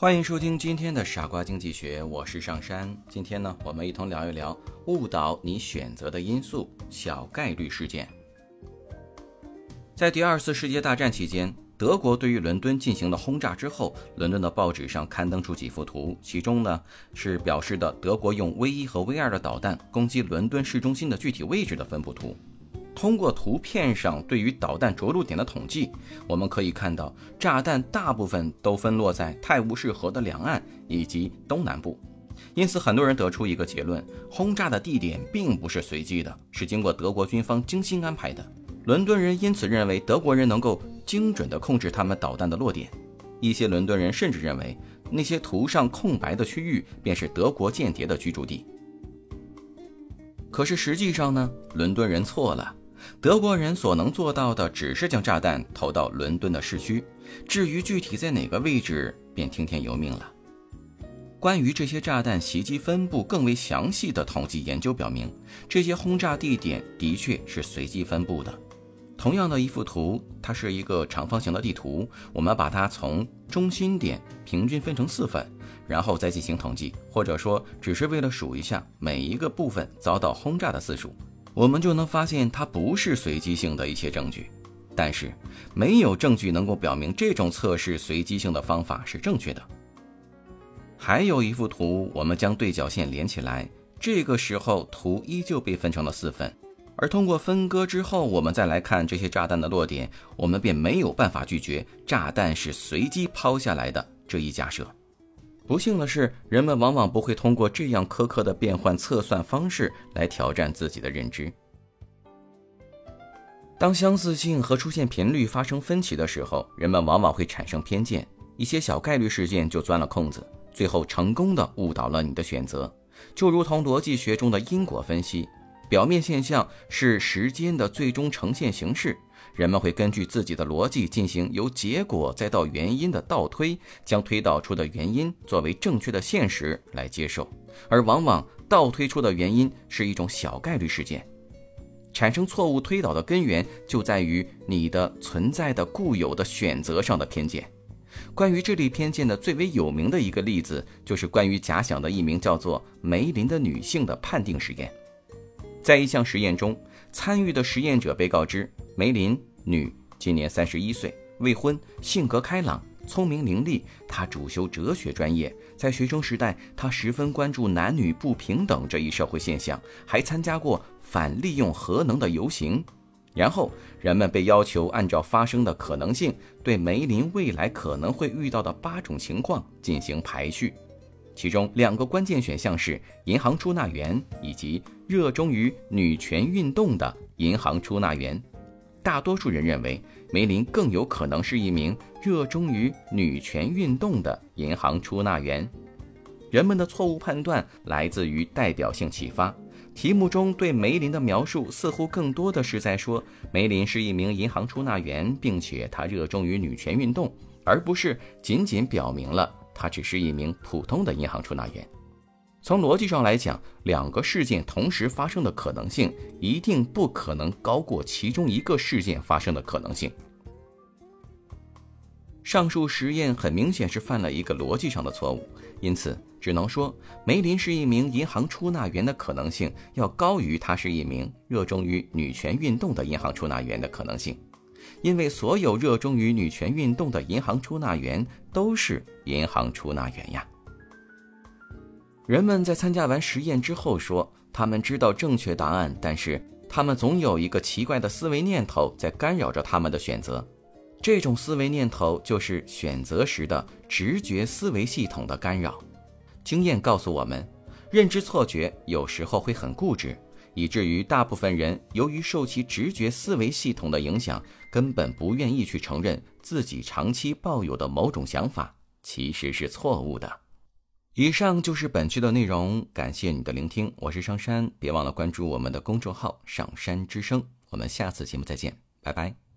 欢迎收听今天的傻瓜经济学，我是上山。今天呢，我们一同聊一聊误导你选择的因素——小概率事件。在第二次世界大战期间，德国对于伦敦进行了轰炸之后，伦敦的报纸上刊登出几幅图，其中呢是表示的德国用 V 一和 V 二的导弹攻击伦敦市中心的具体位置的分布图。通过图片上对于导弹着陆点的统计，我们可以看到，炸弹大部分都分落在泰晤士河的两岸以及东南部。因此，很多人得出一个结论：轰炸的地点并不是随机的，是经过德国军方精心安排的。伦敦人因此认为德国人能够精准地控制他们导弹的落点。一些伦敦人甚至认为，那些图上空白的区域便是德国间谍的居住地。可是实际上呢，伦敦人错了。德国人所能做到的只是将炸弹投到伦敦的市区，至于具体在哪个位置，便听天由命了。关于这些炸弹袭击分布更为详细的统计研究表明，这些轰炸地点的确是随机分布的。同样的一幅图，它是一个长方形的地图，我们把它从中心点平均分成四份，然后再进行统计，或者说只是为了数一下每一个部分遭到轰炸的次数。我们就能发现它不是随机性的一些证据，但是没有证据能够表明这种测试随机性的方法是正确的。还有一幅图，我们将对角线连起来，这个时候图依旧被分成了四份，而通过分割之后，我们再来看这些炸弹的落点，我们便没有办法拒绝炸弹是随机抛下来的这一假设。不幸的是，人们往往不会通过这样苛刻的变换测算方式来挑战自己的认知。当相似性和出现频率发生分歧的时候，人们往往会产生偏见，一些小概率事件就钻了空子，最后成功的误导了你的选择。就如同逻辑学中的因果分析，表面现象是时间的最终呈现形式。人们会根据自己的逻辑进行由结果再到原因的倒推，将推导出的原因作为正确的现实来接受，而往往倒推出的原因是一种小概率事件。产生错误推导的根源就在于你的存在的固有的选择上的偏见。关于这类偏见的最为有名的一个例子，就是关于假想的一名叫做梅林的女性的判定实验。在一项实验中，参与的实验者被告知，梅林女，今年三十一岁，未婚，性格开朗，聪明伶俐。她主修哲学专业，在学生时代，她十分关注男女不平等这一社会现象，还参加过反利用核能的游行。然后，人们被要求按照发生的可能性，对梅林未来可能会遇到的八种情况进行排序。其中两个关键选项是银行出纳员以及热衷于女权运动的银行出纳员。大多数人认为梅林更有可能是一名热衷于女权运动的银行出纳员。人们的错误判断来自于代表性启发。题目中对梅林的描述似乎更多的是在说梅林是一名银行出纳员，并且他热衷于女权运动，而不是仅仅表明了。他只是一名普通的银行出纳员。从逻辑上来讲，两个事件同时发生的可能性一定不可能高过其中一个事件发生的可能性。上述实验很明显是犯了一个逻辑上的错误，因此只能说梅林是一名银行出纳员的可能性要高于他是一名热衷于女权运动的银行出纳员的可能性。因为所有热衷于女权运动的银行出纳员都是银行出纳员呀。人们在参加完实验之后说，他们知道正确答案，但是他们总有一个奇怪的思维念头在干扰着他们的选择。这种思维念头就是选择时的直觉思维系统的干扰。经验告诉我们，认知错觉有时候会很固执。以至于大部分人由于受其直觉思维系统的影响，根本不愿意去承认自己长期抱有的某种想法其实是错误的。以上就是本期的内容，感谢你的聆听，我是上山，别忘了关注我们的公众号“上山之声”。我们下次节目再见，拜拜。